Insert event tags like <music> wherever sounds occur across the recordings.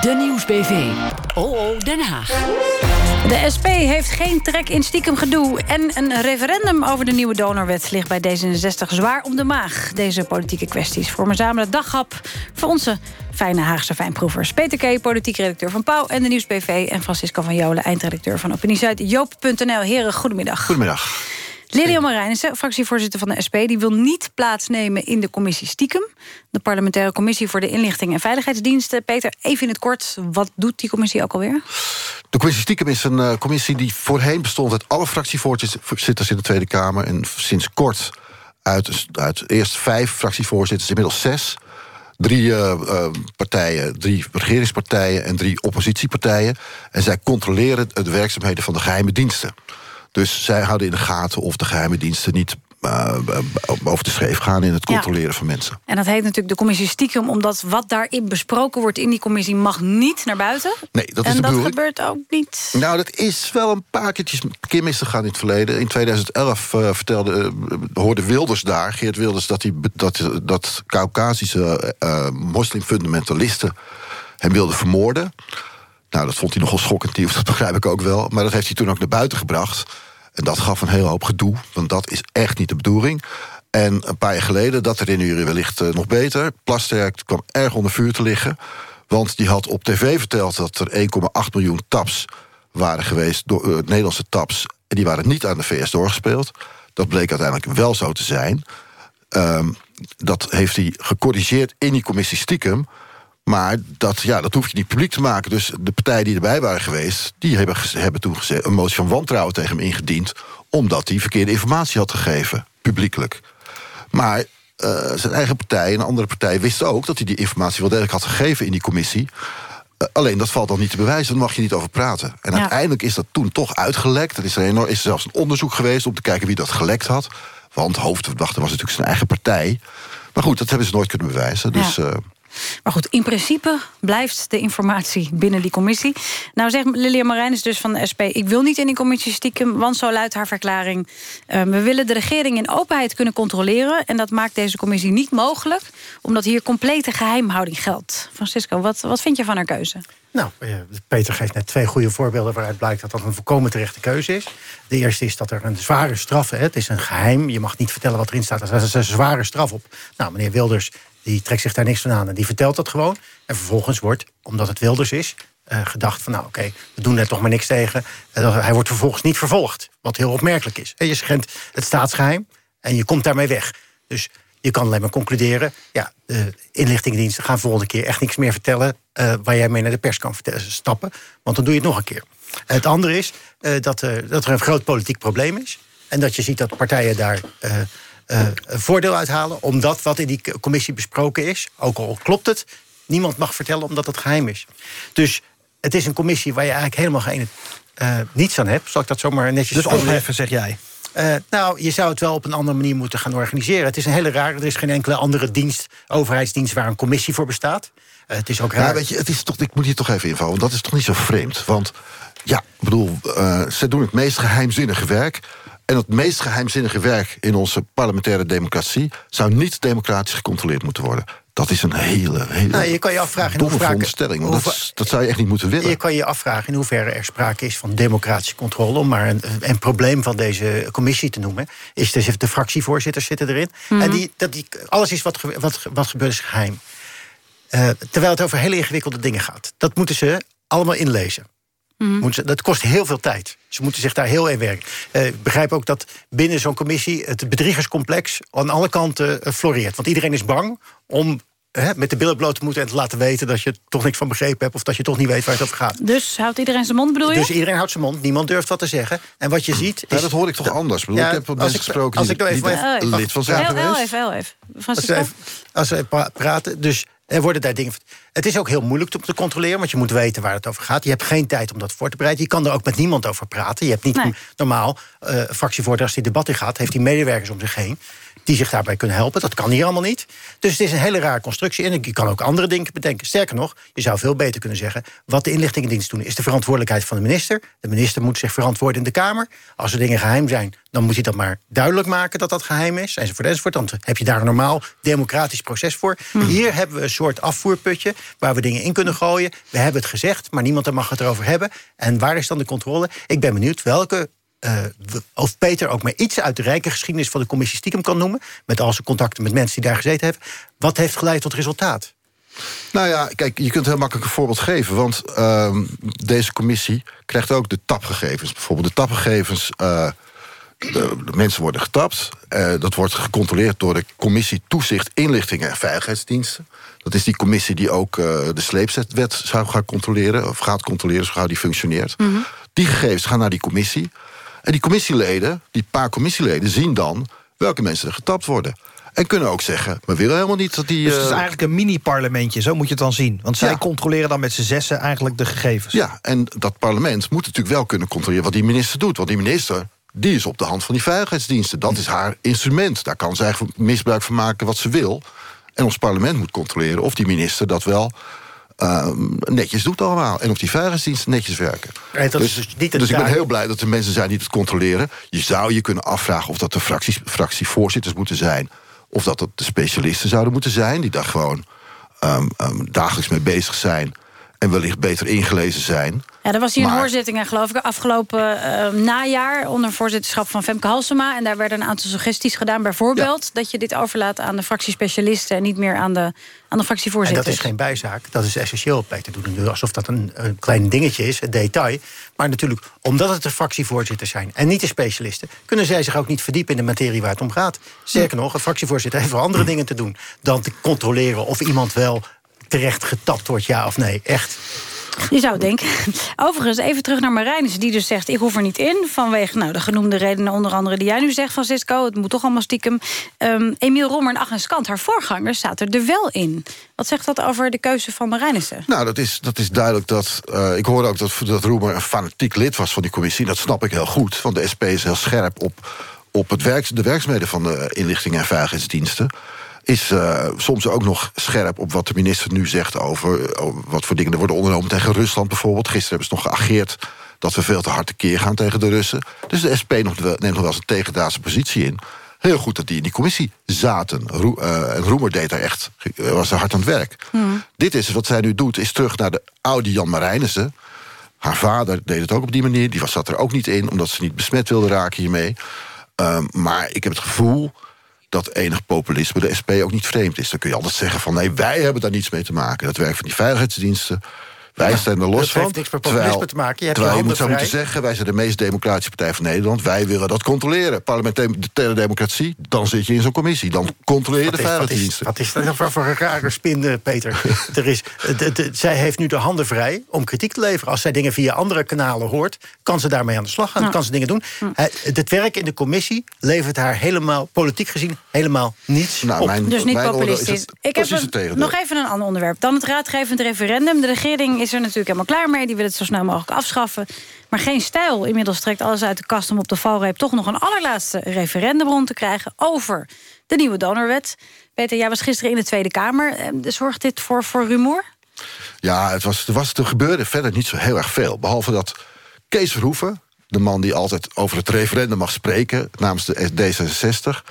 De Nieuwsbv. OO Den Haag. De SP heeft geen trek in stiekem gedoe. En een referendum over de nieuwe donorwet ligt bij D66 zwaar om de maag. Deze politieke kwesties vormen samen de daghap voor onze fijne Haagse fijnproevers. Peter K., politiek redacteur van Pauw en de Nieuwsbv... en Francisco van Jolen, eindredacteur van Opinie Zuid. Joop.nl, heren, goedemiddag. Goedemiddag. Lilian Marijnissen, fractievoorzitter van de SP... die wil niet plaatsnemen in de commissie Stiekem. De parlementaire commissie voor de inlichting en veiligheidsdiensten. Peter, even in het kort, wat doet die commissie ook alweer? De commissie Stiekem is een uh, commissie die voorheen bestond... uit alle fractievoorzitters in de Tweede Kamer... en sinds kort uit, uit eerst vijf fractievoorzitters, inmiddels zes... Drie uh, uh, partijen, drie regeringspartijen en drie oppositiepartijen. En zij controleren de werkzaamheden van de geheime diensten. Dus zij houden in de gaten of de geheime diensten niet uh, over de schreef gaan in het controleren Ja. van mensen. En dat heet natuurlijk de commissie stiekem... omdat wat daarin besproken wordt in die commissie... mag niet naar buiten. Nee, dat is en de dat gebeurt ook niet. Nou, dat is wel een paar keertjes keer misgegaan in het verleden. In 2011 uh, vertelde, uh, hoorde Wilders daar, Geert Wilders... dat, die, dat, dat Caucasische moslimfundamentalisten hem wilden vermoorden. Nou, dat vond hij nogal schokkend dat begrijp ik ook wel. Maar dat heeft hij toen ook naar buiten gebracht. En dat gaf een hele hoop gedoe, want dat is echt niet de bedoeling. En een paar jaar geleden, dat herinneren jullie wellicht uh, nog beter... Plasterk kwam erg onder vuur te liggen... want die had op tv verteld dat er 1,8 miljoen taps waren geweest... door uh, Nederlandse taps, en die waren niet aan de VS doorgespeeld. Dat bleek uiteindelijk wel zo te zijn. Um, dat heeft hij gecorrigeerd in die commissie stiekem... Maar dat, ja, dat hoef je niet publiek te maken. Dus de partijen die erbij waren geweest... die hebben, hebben toen een motie van wantrouwen tegen hem ingediend... omdat hij verkeerde informatie had gegeven, publiekelijk. Maar uh, zijn eigen partij en een andere partij wisten ook... dat hij die informatie wel degelijk had gegeven in die commissie. Uh, alleen dat valt dan niet te bewijzen, daar mag je niet over praten. En ja. uiteindelijk is dat toen toch uitgelekt. Er is, er enorm, is er zelfs een onderzoek geweest om te kijken wie dat gelekt had. Want hoofdverdachte was natuurlijk zijn eigen partij. Maar goed, dat hebben ze nooit kunnen bewijzen. Dus... Ja. Uh, maar goed, in principe blijft de informatie binnen die commissie. Nou zegt Lilian Marijnis dus van de SP... ik wil niet in die commissie stiekem, want zo luidt haar verklaring... Uh, we willen de regering in openheid kunnen controleren... en dat maakt deze commissie niet mogelijk... omdat hier complete geheimhouding geldt. Francisco, wat, wat vind je van haar keuze? Nou, Peter geeft net twee goede voorbeelden... waaruit blijkt dat dat een volkomen terechte keuze is. De eerste is dat er een zware straf... Hè, het is een geheim, je mag niet vertellen wat erin staat. Er is een zware straf op. Nou, meneer Wilders die trekt zich daar niks van aan en die vertelt dat gewoon. En vervolgens wordt, omdat het Wilders is... Uh, gedacht van, nou oké, we doen er toch maar niks tegen. Hij wordt vervolgens niet vervolgd, wat heel opmerkelijk is. Je schendt het staatsgeheim en je komt daarmee weg. Dus je kan alleen maar concluderen... ja, de inlichtingendiensten gaan volgende keer echt niks meer vertellen... Uh, waar jij mee naar de pers kan stappen, want dan doe je het nog een keer. Het andere is dat, dat er een groot politiek probleem is... en dat je ziet dat partijen daar... Uh, voordeel uithalen, omdat wat in die commissie besproken is, ook al klopt het, niemand mag vertellen omdat het geheim is. Dus het is een commissie waar je eigenlijk helemaal geen uh, niets aan hebt. Zal ik dat zomaar netjes Dus opheffen, zeg jij? Uh, nou, je zou het wel op een andere manier moeten gaan organiseren. Het is een hele rare. Er is geen enkele andere dienst, overheidsdienst, waar een commissie voor bestaat. Uh, het is ook raar. Ja, weet je, het is toch, ik moet hier toch even invallen, want dat is toch niet zo vreemd. Want ja, ik bedoel, uh, ze doen het meest geheimzinnige werk. En het meest geheimzinnige werk in onze parlementaire democratie... zou niet democratisch gecontroleerd moeten worden. Dat is een hele, hele nou, je kan je afvragen in domme hoeverre, veronderstelling. Want dat, zou je echt niet moeten willen. Je kan je afvragen in hoeverre er sprake is van democratische controle... om maar een, een probleem van deze commissie te noemen. Is de, de fractievoorzitters zitten erin. Mm -hmm. En die, dat die, alles is wat, wat, wat gebeurt is geheim. Uh, terwijl het over hele ingewikkelde dingen gaat. Dat moeten ze allemaal inlezen. Mm -hmm. Dat kost heel veel tijd. Ze moeten zich daar heel in werken. Uh, ik begrijp ook dat binnen zo'n commissie... het bedriegerscomplex aan alle kanten uh, floreert. Want iedereen is bang om uh, met de billen bloot te moeten... en te laten weten dat je toch niks van begrepen hebt... of dat je toch niet weet waar het over gaat. Dus houdt iedereen zijn mond, bedoel je? Dus iedereen houdt zijn mond. Niemand durft wat te zeggen. En wat je ziet... Is, ja, dat hoor ik toch dat, anders? Ik, bedoel, ja, ik heb mensen gesproken die, nou even, die Oh, even, lid van zijn heel, geweest. heel even, heel even. Francisco? Als we, als we praten... Dus er worden daar dingen. Het is ook heel moeilijk om te controleren, want je moet weten waar het over gaat. Je hebt geen tijd om dat voor te bereiden. Je kan er ook met niemand over praten. Je hebt niet Nee. normaal uh, fractievoorzitter als die debat in gaat, heeft hij medewerkers om zich heen die zich daarbij kunnen helpen. Dat kan hier allemaal niet. Dus het is een hele rare constructie. En je kan ook andere dingen bedenken. Sterker nog, je zou veel beter kunnen zeggen... wat de inlichtingendienst doen is de verantwoordelijkheid van de minister. De minister moet zich verantwoorden in de Kamer. Als er dingen geheim zijn, dan moet hij dat maar duidelijk maken... dat dat geheim is, enzovoort, enzovoort. Dan heb je daar een normaal democratisch proces voor. Hmm. Hier hebben we een soort afvoerputje waar we dingen in kunnen gooien. We hebben het gezegd, maar niemand mag het erover hebben. En waar is dan de controle? Ik ben benieuwd welke uh, of Peter ook maar iets uit de rijke geschiedenis van de commissie stiekem kan noemen. Met al zijn contacten met mensen die daar gezeten hebben. Wat heeft geleid tot resultaat? Nou ja, kijk, je kunt heel makkelijk een voorbeeld geven. Want uh, deze commissie krijgt ook de tapgegevens. Bijvoorbeeld de tapgegevens. Uh, de, mensen worden getapt. Uh, dat wordt gecontroleerd door de commissie Toezicht, Inlichtingen en Veiligheidsdiensten. Dat is die commissie die ook de sleepzetwet zou gaan controleren. Of gaat controleren, zo gauw die functioneert. Mm -hmm. Die gegevens gaan naar die commissie. En die commissieleden, die paar commissieleden, zien dan welke mensen er getapt worden. En kunnen ook zeggen, we willen helemaal niet dat die... Dus het is eh, eigenlijk een mini-parlementje, zo moet je het dan zien. Want zij controleren dan met z'n zessen eigenlijk de gegevens. Ja, en dat parlement moet natuurlijk wel kunnen controleren... wat die minister doet. Want die minister, die is op de hand van die veiligheidsdiensten. Dat is haar instrument. Daar kan zij misbruik van maken wat ze wil. En ons parlement moet controleren of die minister dat wel uh, netjes doet allemaal. En of die veiligheidsdiensten netjes werken. dat dus, is dus, niet dus ik ben heel blij dat er mensen zijn die het controleren. Je zou je kunnen afvragen of dat de fracties, fractievoorzitters moeten zijn... of dat het de specialisten zouden moeten zijn... die daar gewoon um, um, dagelijks mee bezig zijn en wellicht beter ingelezen zijn. Ja, er was hier een hoorzitting, geloof ik, afgelopen uh, najaar... onder voorzitterschap van Femke Halsema. En daar werden een aantal suggesties gedaan. Bijvoorbeeld dat je dit overlaat aan de fractiespecialisten... en niet meer aan de, aan de fractievoorzitter. En dat is geen bijzaak, dat is essentieel. Peter doet nu alsof dat een, een klein dingetje is, een detail. Maar natuurlijk, omdat het de fractievoorzitters zijn... en niet de specialisten, kunnen zij zich ook niet verdiepen... in de materie waar het om gaat. Sterker nog, een fractievoorzitter heeft wel andere dingen te doen... dan te controleren of iemand wel terecht getapt wordt, ja of nee. Echt. Je zou denken. Overigens, even terug naar Marijnissen, die dus zegt... ik hoef er niet in, vanwege nou, de genoemde redenen... onder andere die jij nu zegt, Francisco. Het moet toch allemaal stiekem. Um, Emiel Rommer en Agnes Kant, haar voorgangers, zaten er wel in. Wat zegt dat over de keuze van Marijnissen? Nou, dat is, dat is duidelijk dat... Uh, ik hoorde ook dat, dat Roemer een fanatiek lid was van die commissie. Dat snap ik heel goed, want de SP is heel scherp op, op het werk, de werkzaamheden van de inlichting en veiligheidsdiensten is uh, soms ook nog scherp op wat de minister nu zegt... Over, over, wat voor dingen er worden ondernomen tegen Rusland bijvoorbeeld. Gisteren hebben ze nog geageerd dat we veel te hard tekeer gaan tegen de Russen. Dus de SP nog, neemt nog wel eens een tegendaadse positie in. Heel goed dat die in die commissie zaten. Roe, uh, en Roemer deed daar echt, was er hard aan het werk. Hmm. Dit is wat zij nu doet, is terug naar de oude Jan Marijnissen... Haar vader deed het ook op die manier. Die was, zat er ook niet in, omdat ze niet besmet wilde raken hiermee. Uh, maar ik heb het gevoel dat enig populisme de SP ook niet vreemd is. Dan kun je altijd zeggen van nee, wij hebben daar niets mee te maken. Dat werk van die veiligheidsdiensten. Wij zijn er los dat van. heeft niks met populisme te maken. Je, terwijl je, moet zou moeten zeggen... wij zijn de meest democratische partij van Nederland. Wij willen dat controleren. Parlementaire democratie, dan zit je in zo'n commissie. Dan controleer je de veiligheidsdiensten. Wat is, wat is dat voor een rare spin, eh, Peter? <laughs> er is, de, de, zij heeft nu de handen vrij om kritiek te leveren. Als zij dingen via andere kanalen hoort... kan ze daarmee aan de slag gaan, kan ze dingen doen. Het werk in de commissie levert haar helemaal... politiek gezien helemaal niets nou, mijn, Dus niet mijn populistisch. Ik heb nog even een ander onderwerp. Dan het raadgevend referendum. De regering is is er natuurlijk helemaal klaar mee. Die wil het zo snel mogelijk afschaffen. Maar geen stijl. Inmiddels trekt alles uit de kast om op de valreep... toch nog een allerlaatste referendum rond te krijgen... over de nieuwe donorwet. Peter, jij was gisteren in de Tweede Kamer. Eh, zorgt dit voor, voor rumoer? Ja, het was, er, was, er gebeurde verder niet zo heel erg veel. Behalve dat Kees Verhoeven, de man die altijd over het referendum mag spreken... namens de D66,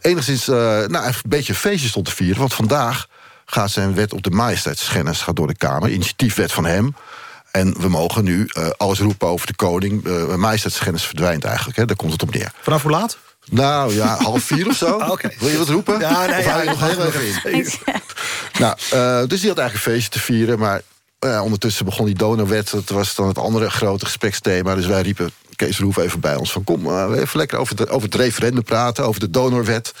enigszins uh, nou, een beetje een feestje stond te vieren. Want vandaag gaat zijn wet op de majesteitsschennis gaat door de Kamer. Initiatiefwet van hem. En we mogen nu uh, alles roepen over de koning. Uh, majesteitsschennis verdwijnt eigenlijk. Hè. Daar komt het op neer. Vanaf hoe laat? Nou ja, half vier of zo. <laughs> Ah, Wil je wat roepen? Ja, nee, of ja, je nog heel even in? <laughs> nou, uh, dus die had eigenlijk een feestje te vieren. Maar ondertussen begon die donorwet. Dat was dan het andere grote gespreksthema. Dus wij riepen Kees Roef even bij ons van... kom, even lekker over, de, over het referendum praten, over de donorwet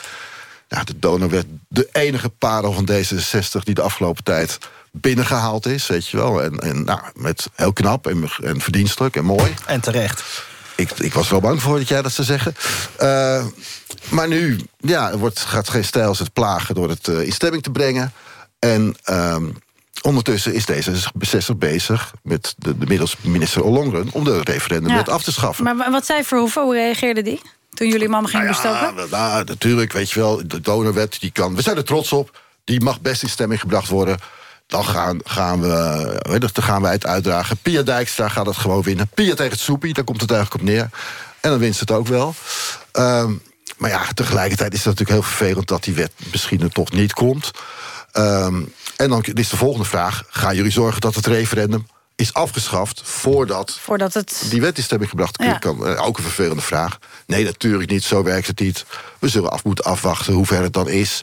ja, de donor werd de enige parel van D66 die de afgelopen tijd binnengehaald is, weet je wel. En, en nou, met heel knap en, en verdienstelijk en mooi. En terecht. Ik, ik was wel bang voor dat jij dat zou zeggen. Uh, maar nu ja, er wordt, gaat geen stijl het plagen door het uh, in stemming te brengen. En uh, ondertussen is D66 bezig met de, de middels minister Ollongren... om de referendum ja. af te schaffen. Maar wat zei Verhoeven? Hoe reageerde die? Toen jullie mama gingen Nou ja, bestoken? nou, natuurlijk, weet je wel, de donorwet die kan. We zijn er trots op. Die mag best in stemming gebracht worden. Dan gaan, gaan, we, weet je, dan gaan wij het uitdragen. Pia Dijkstra gaat het gewoon winnen. Pia tegen het soepie, daar komt het eigenlijk op neer. En dan wint ze het ook wel. Ehm, maar ja, tegelijkertijd is het natuurlijk heel vervelend... dat die wet misschien er toch niet komt. Ehm, en dan is de volgende vraag... gaan jullie zorgen dat het referendum is afgeschaft... voordat Voordat het... die wet in stemming gebracht Ja. kan. Eh, Ook een vervelende vraag. Nee, natuurlijk niet, zo werkt het niet. We zullen af moeten afwachten hoe ver het dan is.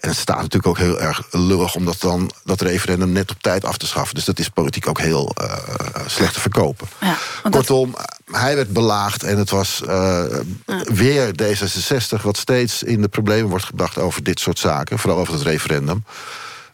En het staat natuurlijk ook heel erg lullig... om dat, dan, dat referendum net op tijd af te schaffen. Dus dat is politiek ook heel eh, slecht te verkopen. Ja, dat- Kortom, hij werd belaagd en het was eh, weer D66... wat steeds in de problemen wordt gebracht over dit soort zaken. Vooral over het referendum.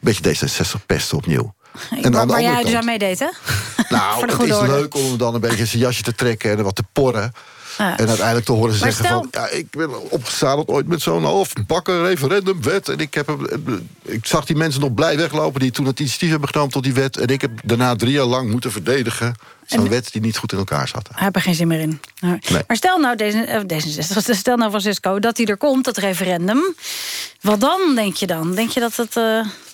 Beetje D66 pesten opnieuw. En waar jij dus kant- aan meedeed, hè? <laughs> nou, het is orde. leuk om dan een beetje zijn jasje te trekken en wat te porren. Ja. En uiteindelijk te horen ze zeggen stel- van... Ja, ik ben opgezadeld ooit met zo'n halfbakken referendumwet. En ik, heb, hem- ik zag die mensen nog blij weglopen... die toen het initiatief hebben genomen tot die wet. En ik heb daarna drie jaar lang moeten verdedigen... zo'n wet die niet goed in elkaar zat. Hij heeft er geen zin meer in. Nee. Nee. Maar stel nou, deze, eh, D66, <laughs> stel nou Francisco, dat hij er komt, dat referendum. Wat dan, denk je dan? Denk je dat het... eh,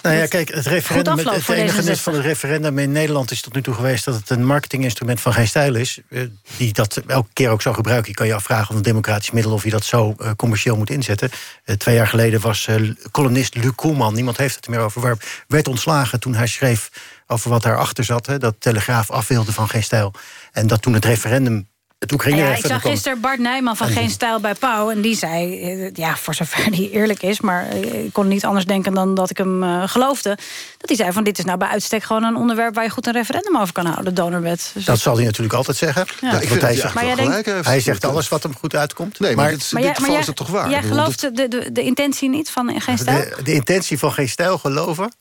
Nou ja, kijk, het referendum, het voor enige D66? van het referendum in Nederland is tot nu toe geweest dat het een marketinginstrument van geen stijl is. eh, Die dat elke keer ook zou gebruiken. Je kan je afvragen of een democratisch middel of je dat zo commercieel moet inzetten. Twee jaar geleden was columnist Luc Koelman, niemand heeft het er meer over, waar, werd ontslagen toen hij schreef over wat daarachter zat. Hè, dat Telegraaf af wilde van geen stijl. En dat toen het referendum. Het Oekraïne ja, ik zag gisteren Bart Nijman van Geen Stijl bij Pauw. En die zei, eh, ja, voor zover <laughs> hij eerlijk is... maar eh, ik kon niet anders denken dan dat ik hem eh, geloofde... dat hij zei van dit is nou bij uitstek gewoon een onderwerp... waar je goed een referendum over kan houden, de donorwet. Dus Dat zal hij natuurlijk altijd zeggen. Ja. Ja, ik vind hij zegt, Maar denkt- heeft. hij zegt alles wat hem goed uitkomt. Nee, maar, dit, is- maar dit maar geval is het toch waar? jij gelooft dat- de, de, de intentie niet van Geen Stijl? de, de intentie van geen stijl geloven.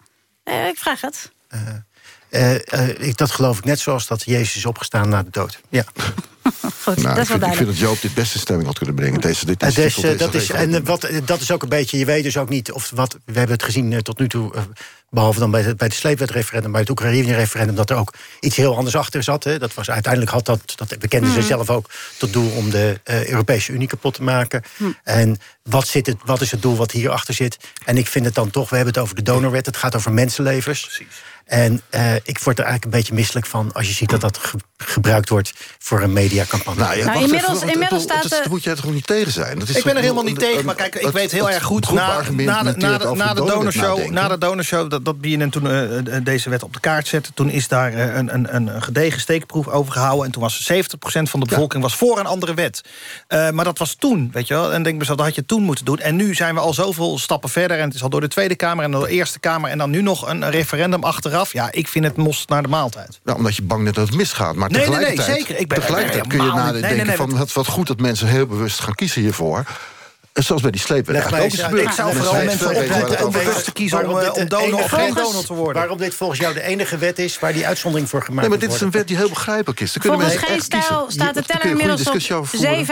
Eh, ik vraag het. Eh, eh, ik, dat geloof ik net zoals dat Jezus is opgestaan na de dood. Ja. <laughs> Goed, Nou, dat ik, is wel vind, ik vind duidelijk. dat Joop dit beste stemming had kunnen brengen. Deze, dit dus, deze dat is, en wat, dat is ook een beetje, je weet dus ook niet of wat. We hebben het gezien eh, tot nu toe, eh, behalve dan bij het, bij het sleepwetreferendum, bij het Oekraïne-referendum, dat er ook iets heel anders achter zat. Hè. Dat was, uiteindelijk had dat, dat bekenden Mhm. ze zelf ook, tot doel om de eh, Europese Unie kapot te maken. En wat, zit het, wat is het doel wat hierachter zit? En ik vind het dan toch, we hebben het over de donorwet, het gaat over mensenlevens. En eh, ik word er eigenlijk een beetje misselijk van als je ziet dat dat ge- gebruikt wordt voor een mediacampagne. Nou, ja, Nou, inmiddels- even, inmiddels staat dat moet jij toch niet tegen zijn? Dat is Ik ben er helemaal niet tegen, een- maar kijk, ik het- weet heel erg goed... Na, na, de, na, de, na donorshow, na de donorshow dat, dat BNN toen eh, eh, deze wet op de kaart zette... toen is daar eh, een, een, een gedegen steekproef over gehouden... en toen was 70% van de bevolking was voor een andere wet. Eh, maar dat was toen, weet je wel. En ik denk mezelf, dat had je toen moeten doen. En nu zijn we al zoveel stappen verder... en het is al door de Tweede Kamer en door de Eerste Kamer... en dan nu nog een referendum achteraf. Ja, ik vind het mos naar de maaltijd. Nou, omdat je bang bent dat het misgaat. Maar Nee, nee, nee, tegelijkertijd, zeker. Ik ben- tegelijkertijd kun je nadenken nee, nee, nee, van... Wat goed dat mensen heel bewust gaan kiezen hiervoor. En zoals bij die sleepwet Leg mij. Ik zou vooral mensen oproepen om over bewust te kiezen om, Waarom eh, dit om de donor of geen donor te worden. Waarom dit volgens jou de enige wet is waar die uitzondering voor gemaakt Nee, maar dit is een wet die heel begrijpelijk is. Volgens geen echt stijl staat de teller inmiddels op discussie over voeren.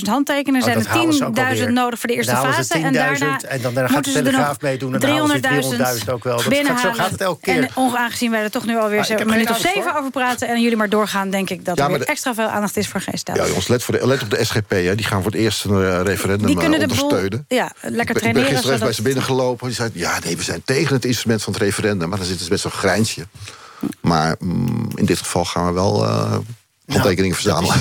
7.500 handtekeningen. Oh, zijn dat halen ze ook er 10.000 alweer. nodig voor de eerste fase. En 10.000 daarna en dan- daarna gaat moeten de ze er Telegraaf meedoen en dan halen ze 300.000 ook wel. Dat gaat- zo gaat het elke keer. En ongeaangezien wij er toch nu alweer Ah, ik heb een minuut of zeven over praten... en jullie maar doorgaan, denk ik dat er de- extra veel aandacht is voor geen stijl. Ja, jongens, let, voor de, let op de SGP. Hè. Die gaan voor het eerst een eh, referendum Boel ondersteunen. ja, lekker Ik ben- ik ben traineren. gisteren even bij ze binnengelopen. Die zei, ja, nee, we zijn tegen het instrument van het referendum. Maar dan zitten ze met zo'n grijnsje. Maar mm, in dit geval gaan we wel eh handtekeningen verzamelen.